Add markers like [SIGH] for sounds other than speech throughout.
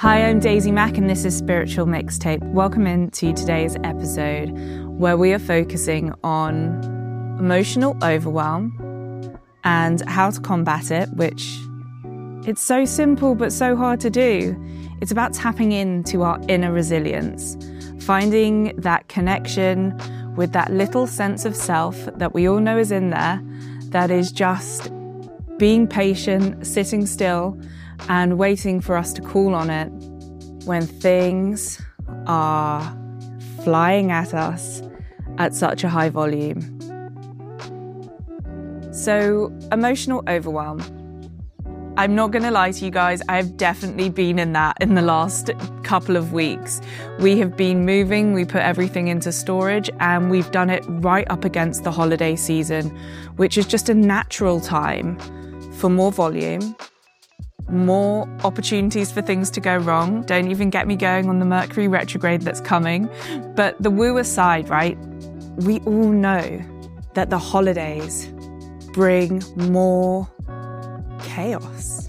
Hi, I'm Daisy Mack, and this is Spiritual Mixtape. Welcome into today's episode where we are focusing on emotional overwhelm and how to combat it, which it's so simple but so hard to do. It's about tapping into our inner resilience, finding that connection with that little sense of self that we all know is in there, that is just being patient, sitting still and waiting for us to call on it when things are flying at us at such a high volume. So, emotional overwhelm. I'm not going to lie to you guys, I've definitely been in that in the last couple of weeks. We have been moving, we put everything into storage, and we've done it right up against the holiday season, which is just a natural time for more volume, more opportunities for things to go wrong. Don't even get me going on the Mercury retrograde that's coming. But the woo aside, right? We all know that the holidays bring more chaos.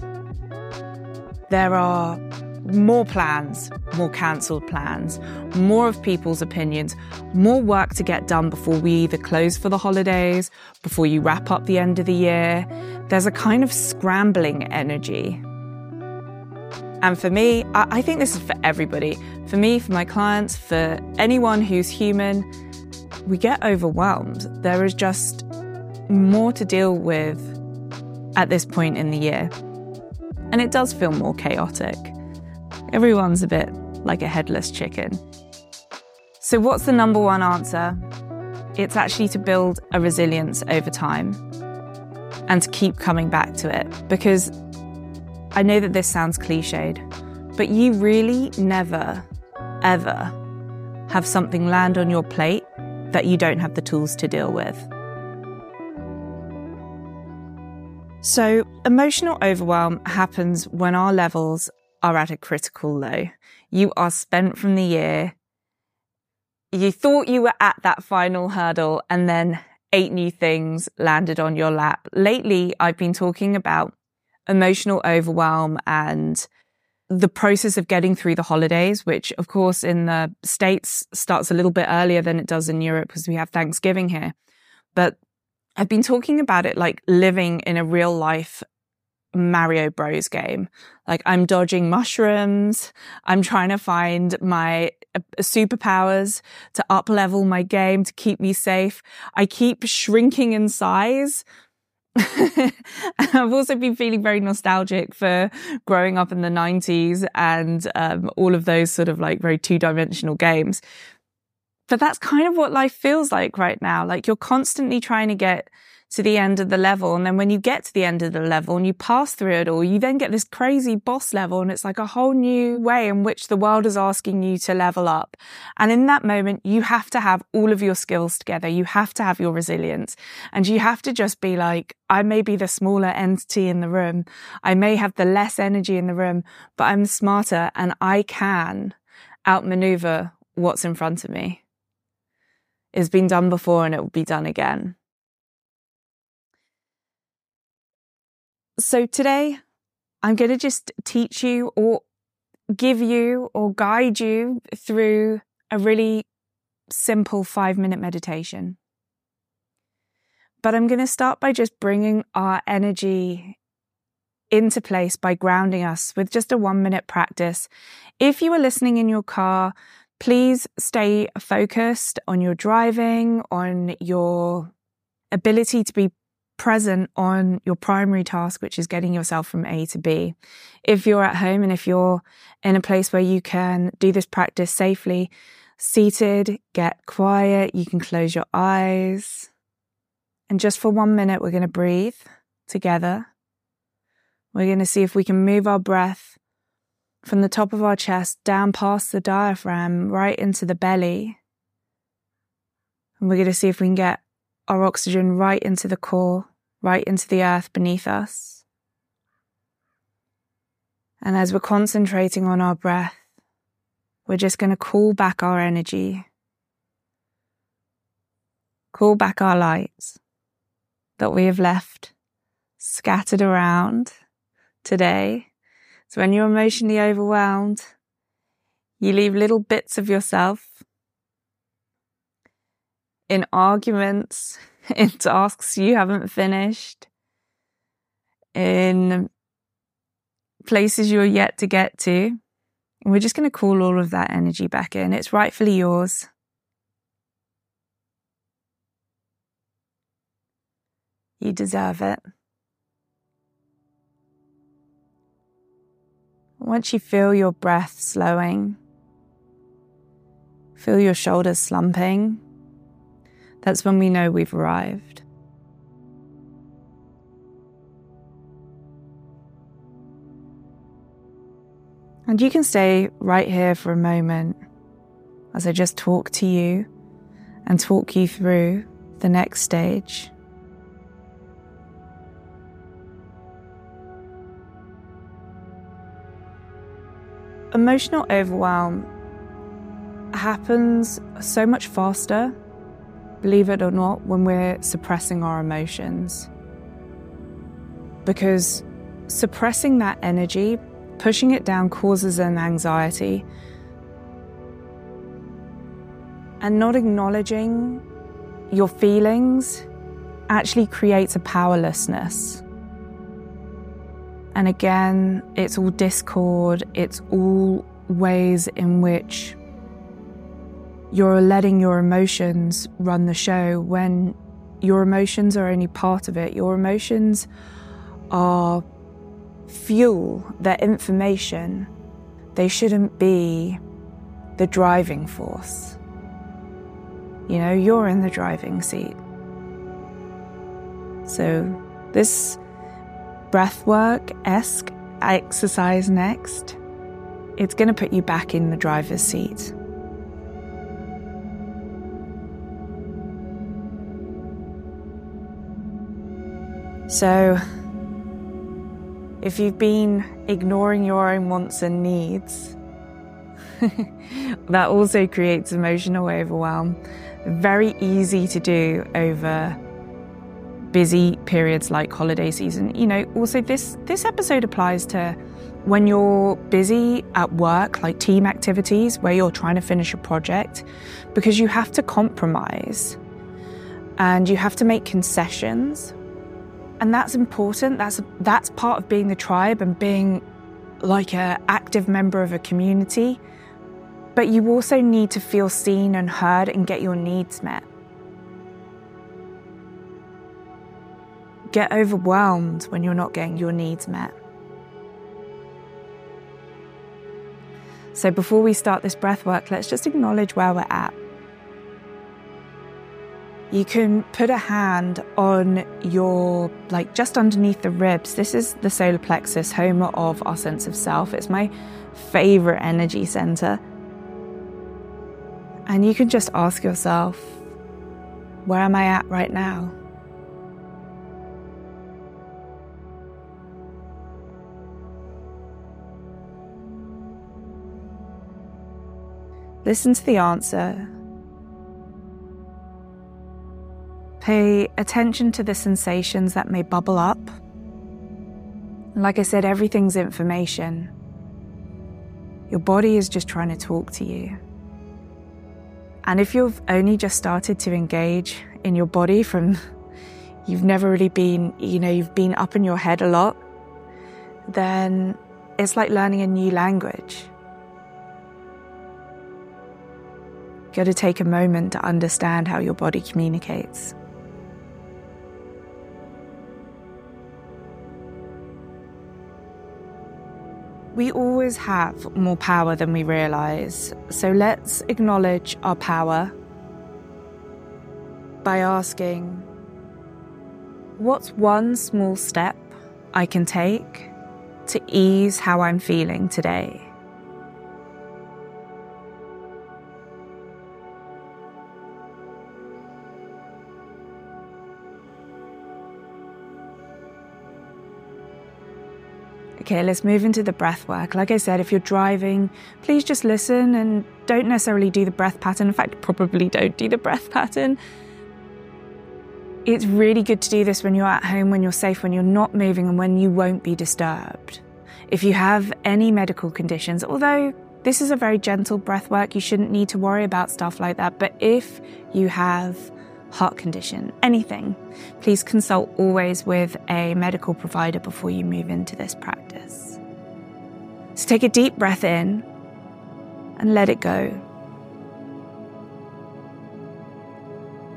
There are more plans, more cancelled plans, more of people's opinions, more work to get done before we either close for the holidays, before you wrap up the end of the year. There's a kind of scrambling energy and for me, I think this is for everybody. For me, for my clients, for anyone who's human, we get overwhelmed. There is just more to deal with at this point in the year. And it does feel more chaotic. Everyone's a bit like a headless chicken. So, what's the number one answer? It's actually to build a resilience over time and to keep coming back to it because I know that this sounds cliched, but you really never, ever have something land on your plate that you don't have the tools to deal with. So, emotional overwhelm happens when our levels are at a critical low. You are spent from the year. You thought you were at that final hurdle, and then eight new things landed on your lap. Lately, I've been talking about emotional overwhelm and the process of getting through the holidays, which of course in the States starts a little bit earlier than it does in Europe because we have Thanksgiving here. But I've been talking about it like living in a real life Mario Bros game. Like I'm dodging mushrooms. I'm trying to find my uh, superpowers to up level my game to keep me safe. I keep shrinking in size I've also been feeling very nostalgic for growing up in the 90s and um, all of those sort of like very two dimensional games. But that's kind of what life feels like right now. Like you're constantly trying to get to the end of the level. And then when you get to the end of the level and you pass through it all, you then get this crazy boss level. And it's like a whole new way in which the world is asking you to level up. And in that moment, you have to have all of your skills together. You have to have your resilience and you have to just be like, I may be the smaller entity in the room. I may have the less energy in the room, but I'm smarter and I can outmaneuver what's in front of me. It's been done before and it will be done again. So today, I'm going to just teach you or give you or guide you through a really simple five minute meditation. But I'm going to start by just bringing our energy into place by grounding us with just a one minute practice. If you are listening in your car, please stay focused on your driving, on your ability to be present on your primary task, which is getting yourself from A to B. If you're at home and if you're in a place where you can do this practice safely, seated, get quiet, you can close your eyes. And just for one minute, we're going to breathe together. We're going to see if we can move our breath from the top of our chest down past the diaphragm, right into the belly. And we're going to see if we can get our oxygen right into the core right into the earth beneath us. And as we're concentrating on our breath, we're just going to call back our energy, call back our lights that we have left scattered around today So when you're emotionally overwhelmed, you leave little bits of yourself in arguments, [LAUGHS] in tasks you haven't finished, in places you're yet to get to. And we're just going to call all of that energy back in. It's rightfully yours. You deserve it. Once you feel your breath slowing, feel your shoulders slumping, that's when we know we've arrived. And you can stay right here for a moment as I just talk to you and talk you through the next stage. Emotional overwhelm happens so much faster, believe it or not, when we're suppressing our emotions. Because suppressing that energy, pushing it down, causes an anxiety. And not acknowledging your feelings actually creates a powerlessness. And again, it's all discord, it's all ways in which you're letting your emotions run the show when your emotions are only part of it. Your emotions are fuel, they're information. They shouldn't be the driving force. You know, you're in the driving seat. So, this breathwork esque exercise next, it's going to put you back in the driver's seat. So, if you've been ignoring your own wants and needs, [LAUGHS] that also creates emotional overwhelm. Very easy to do over busy periods like holiday season. You know, also this this episode applies to when you're busy at work, like team activities where you're trying to finish a project, because you have to compromise and you have to make concessions. And that's important. That's that's part of being the tribe and being like an active member of a community. But you also need to feel seen and heard and get your needs met. get overwhelmed when you're not getting your needs met. So, before we start this breath work, let's just acknowledge where we're at. You can put a hand on your, like just underneath the ribs. This is the solar plexus, home of our sense of self. It's my favorite energy center. And you can just ask yourself, where am I at right now? Listen to the answer. Pay attention to the sensations that may bubble up. Like I said, everything's information. Your body is just trying to talk to you. And if you've only just started to engage in your body from, [LAUGHS] you've never really been, you know, you've been up in your head a lot, then it's like learning a new language. You've got to take a moment to understand how your body communicates. We always have more power than we realize, so let's acknowledge our power by asking, What's one small step I can take to ease how I'm feeling today? Okay, let's move into the breath work. Like I said, if you're driving, please just listen and don't necessarily do the breath pattern. In fact, probably don't do the breath pattern. It's really good to do this when you're at home, when you're safe, when you're not moving, and when you won't be disturbed. If you have any medical conditions, although this is a very gentle breath work, you shouldn't need to worry about stuff like that. But if you have heart condition, anything, please consult always with a medical provider before you move into this practice. So take a deep breath in and let it go.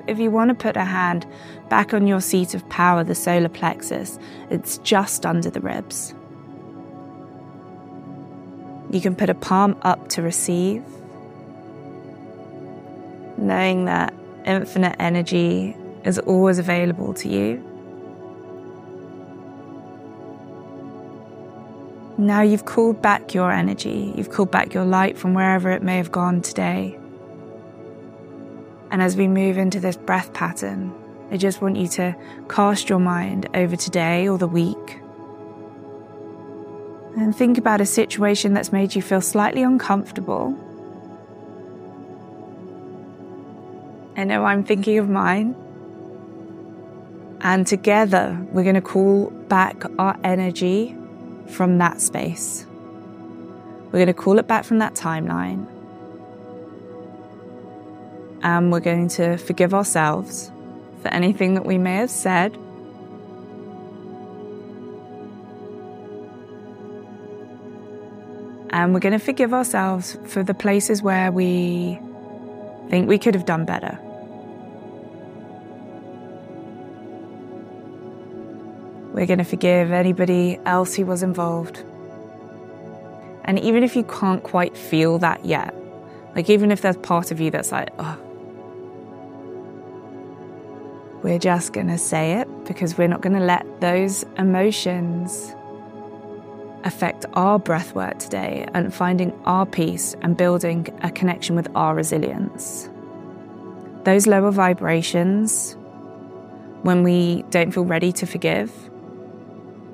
If you want to put a hand back on your seat of power, the solar plexus, it's just under the ribs. You can put a palm up to receive, knowing that infinite energy is always available to you. Now you've called back your energy, you've called back your light from wherever it may have gone today. And as we move into this breath pattern, I just want you to cast your mind over today or the week. And think about a situation that's made you feel slightly uncomfortable. I know I'm thinking of mine. And together, we're going to call back our energy from that space. We're going to call it back from that timeline and we're going to forgive ourselves for anything that we may have said. And we're going to forgive ourselves for the places where we think we could have done better. We're going to forgive anybody else who was involved. And even if you can't quite feel that yet, like even if there's part of you that's like, oh, we're just going to say it because we're not going to let those emotions affect our breath work today and finding our peace and building a connection with our resilience. Those lower vibrations, when we don't feel ready to forgive,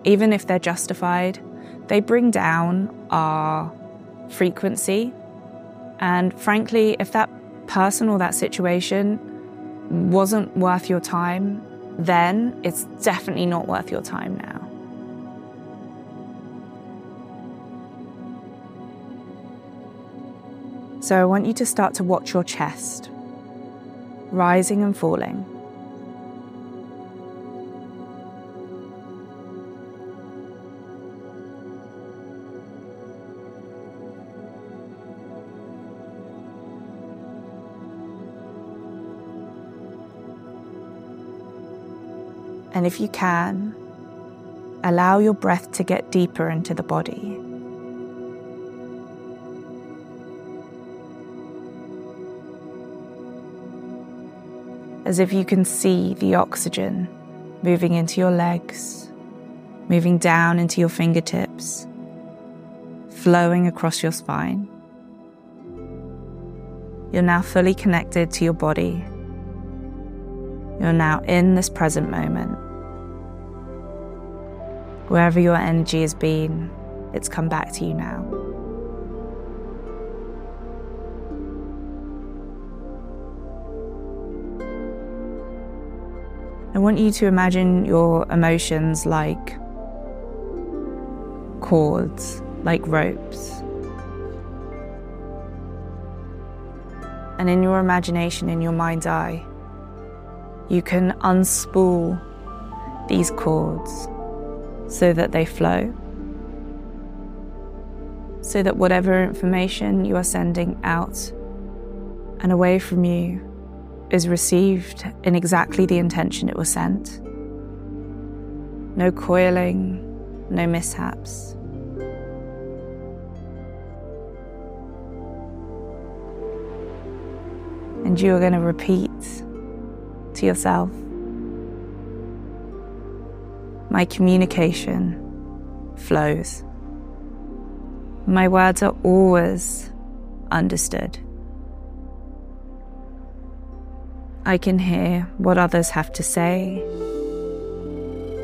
even if they're justified, they bring down our frequency. And frankly, if that person or that situation wasn't worth your time then, it's definitely not worth your time now. So I want you to start to watch your chest, rising and falling. And if you can, allow your breath to get deeper into the body. As if you can see the oxygen moving into your legs, moving down into your fingertips, flowing across your spine. You're now fully connected to your body you're now in this present moment. Wherever your energy has been, it's come back to you now. I want you to imagine your emotions like cords, like ropes. And in your imagination, in your mind's eye, you can unspool these cords so that they flow, so that whatever information you are sending out and away from you is received in exactly the intention it was sent. No coiling, no mishaps. And you are going to repeat to yourself. My communication flows. My words are always understood. I can hear what others have to say,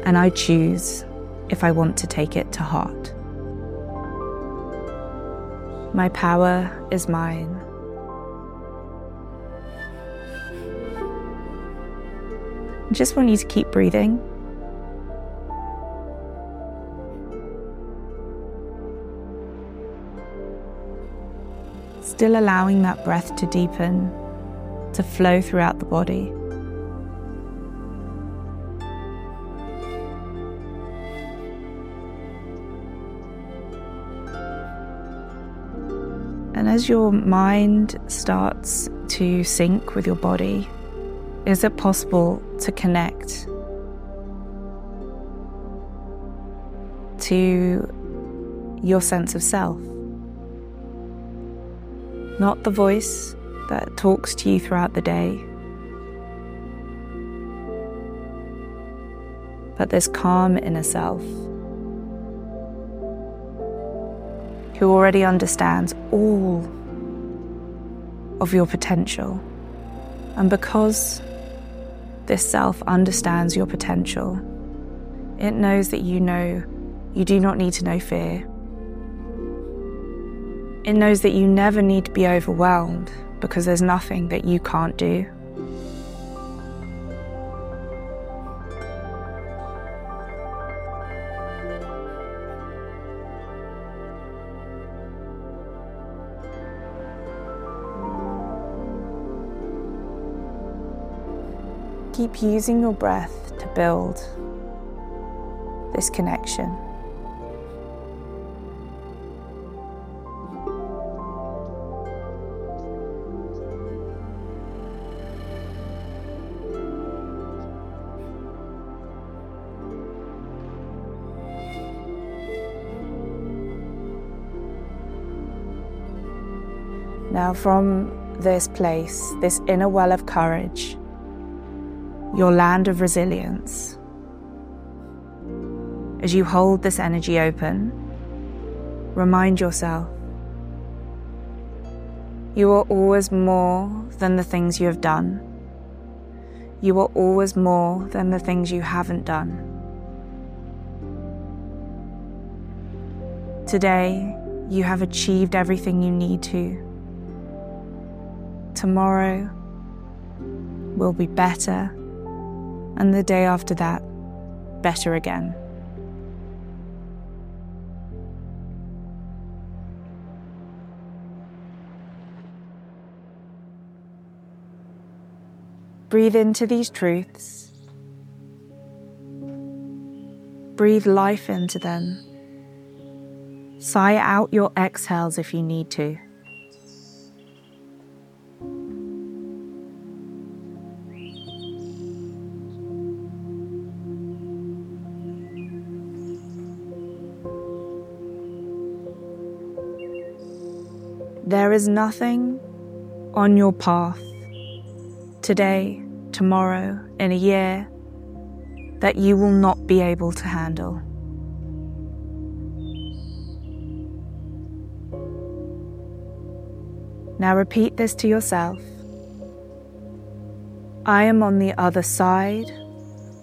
and I choose if I want to take it to heart. My power is mine. Just want you to keep breathing. Still allowing that breath to deepen, to flow throughout the body. And as your mind starts to sync with your body, is it possible to connect to your sense of self? Not the voice that talks to you throughout the day, but this calm inner self who already understands all of your potential. And because this self understands your potential, it knows that you know you do not need to know fear. It knows that you never need to be overwhelmed because there's nothing that you can't do. Keep using your breath to build this connection. Now, from this place, this inner well of courage, your land of resilience. As you hold this energy open, remind yourself you are always more than the things you have done. You are always more than the things you haven't done. Today, you have achieved everything you need to. Tomorrow will be better and the day after that, better again. Breathe into these truths. Breathe life into them. Sigh out your exhales if you need to. There is nothing on your path today, tomorrow, in a year that you will not be able to handle. Now repeat this to yourself. I am on the other side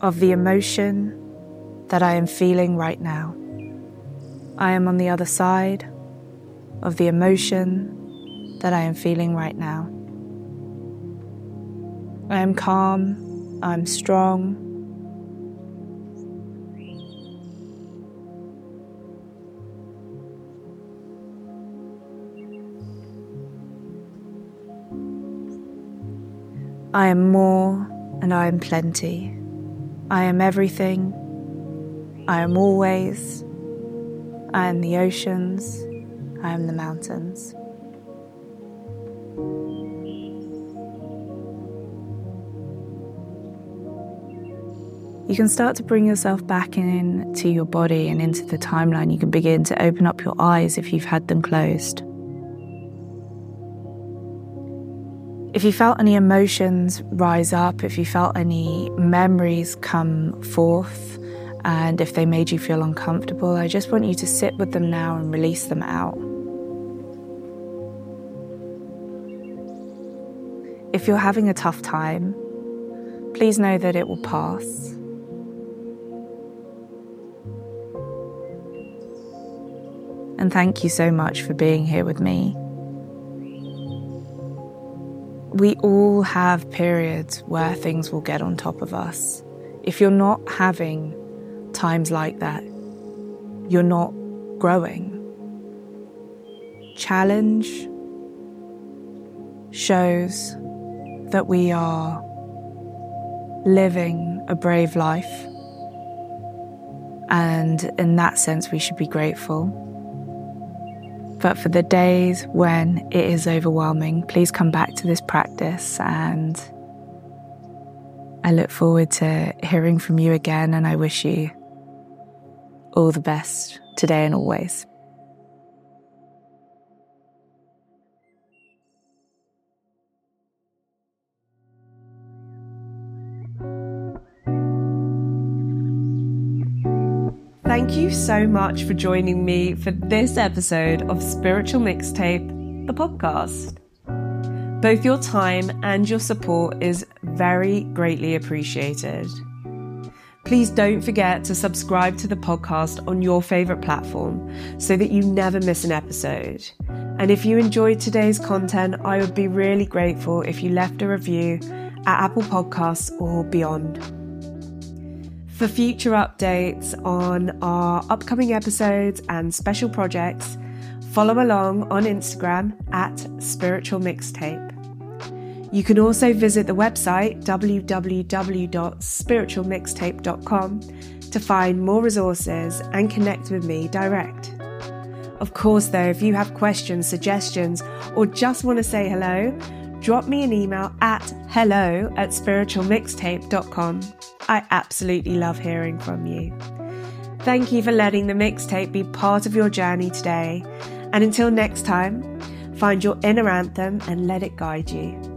of the emotion that I am feeling right now. I am on the other side of the emotion that I am feeling right now. I am calm, I'm strong. I am more and I am plenty. I am everything. I am always. I am the oceans. I am the mountains. You can start to bring yourself back into your body and into the timeline. You can begin to open up your eyes if you've had them closed. If you felt any emotions rise up, if you felt any memories come forth, and if they made you feel uncomfortable, I just want you to sit with them now and release them out. If you're having a tough time, please know that it will pass. And thank you so much for being here with me. We all have periods where things will get on top of us. If you're not having times like that, you're not growing. Challenge shows that we are living a brave life. And in that sense, we should be grateful. But for the days when it is overwhelming, please come back to this practice. And I look forward to hearing from you again. And I wish you all the best today and always. Thank you so much for joining me for this episode of Spiritual Mixtape, the podcast. Both your time and your support is very greatly appreciated. Please don't forget to subscribe to the podcast on your favourite platform so that you never miss an episode. And if you enjoyed today's content, I would be really grateful if you left a review at Apple Podcasts or beyond. For future updates on our upcoming episodes and special projects, follow along on Instagram at Spiritual Mixtape. You can also visit the website www.spiritualmixtape.com to find more resources and connect with me direct. Of course, though, if you have questions, suggestions, or just want to say hello, drop me an email at hello at spiritualmixtape.com. I absolutely love hearing from you. Thank you for letting the mixtape be part of your journey today. And until next time, find your inner anthem and let it guide you.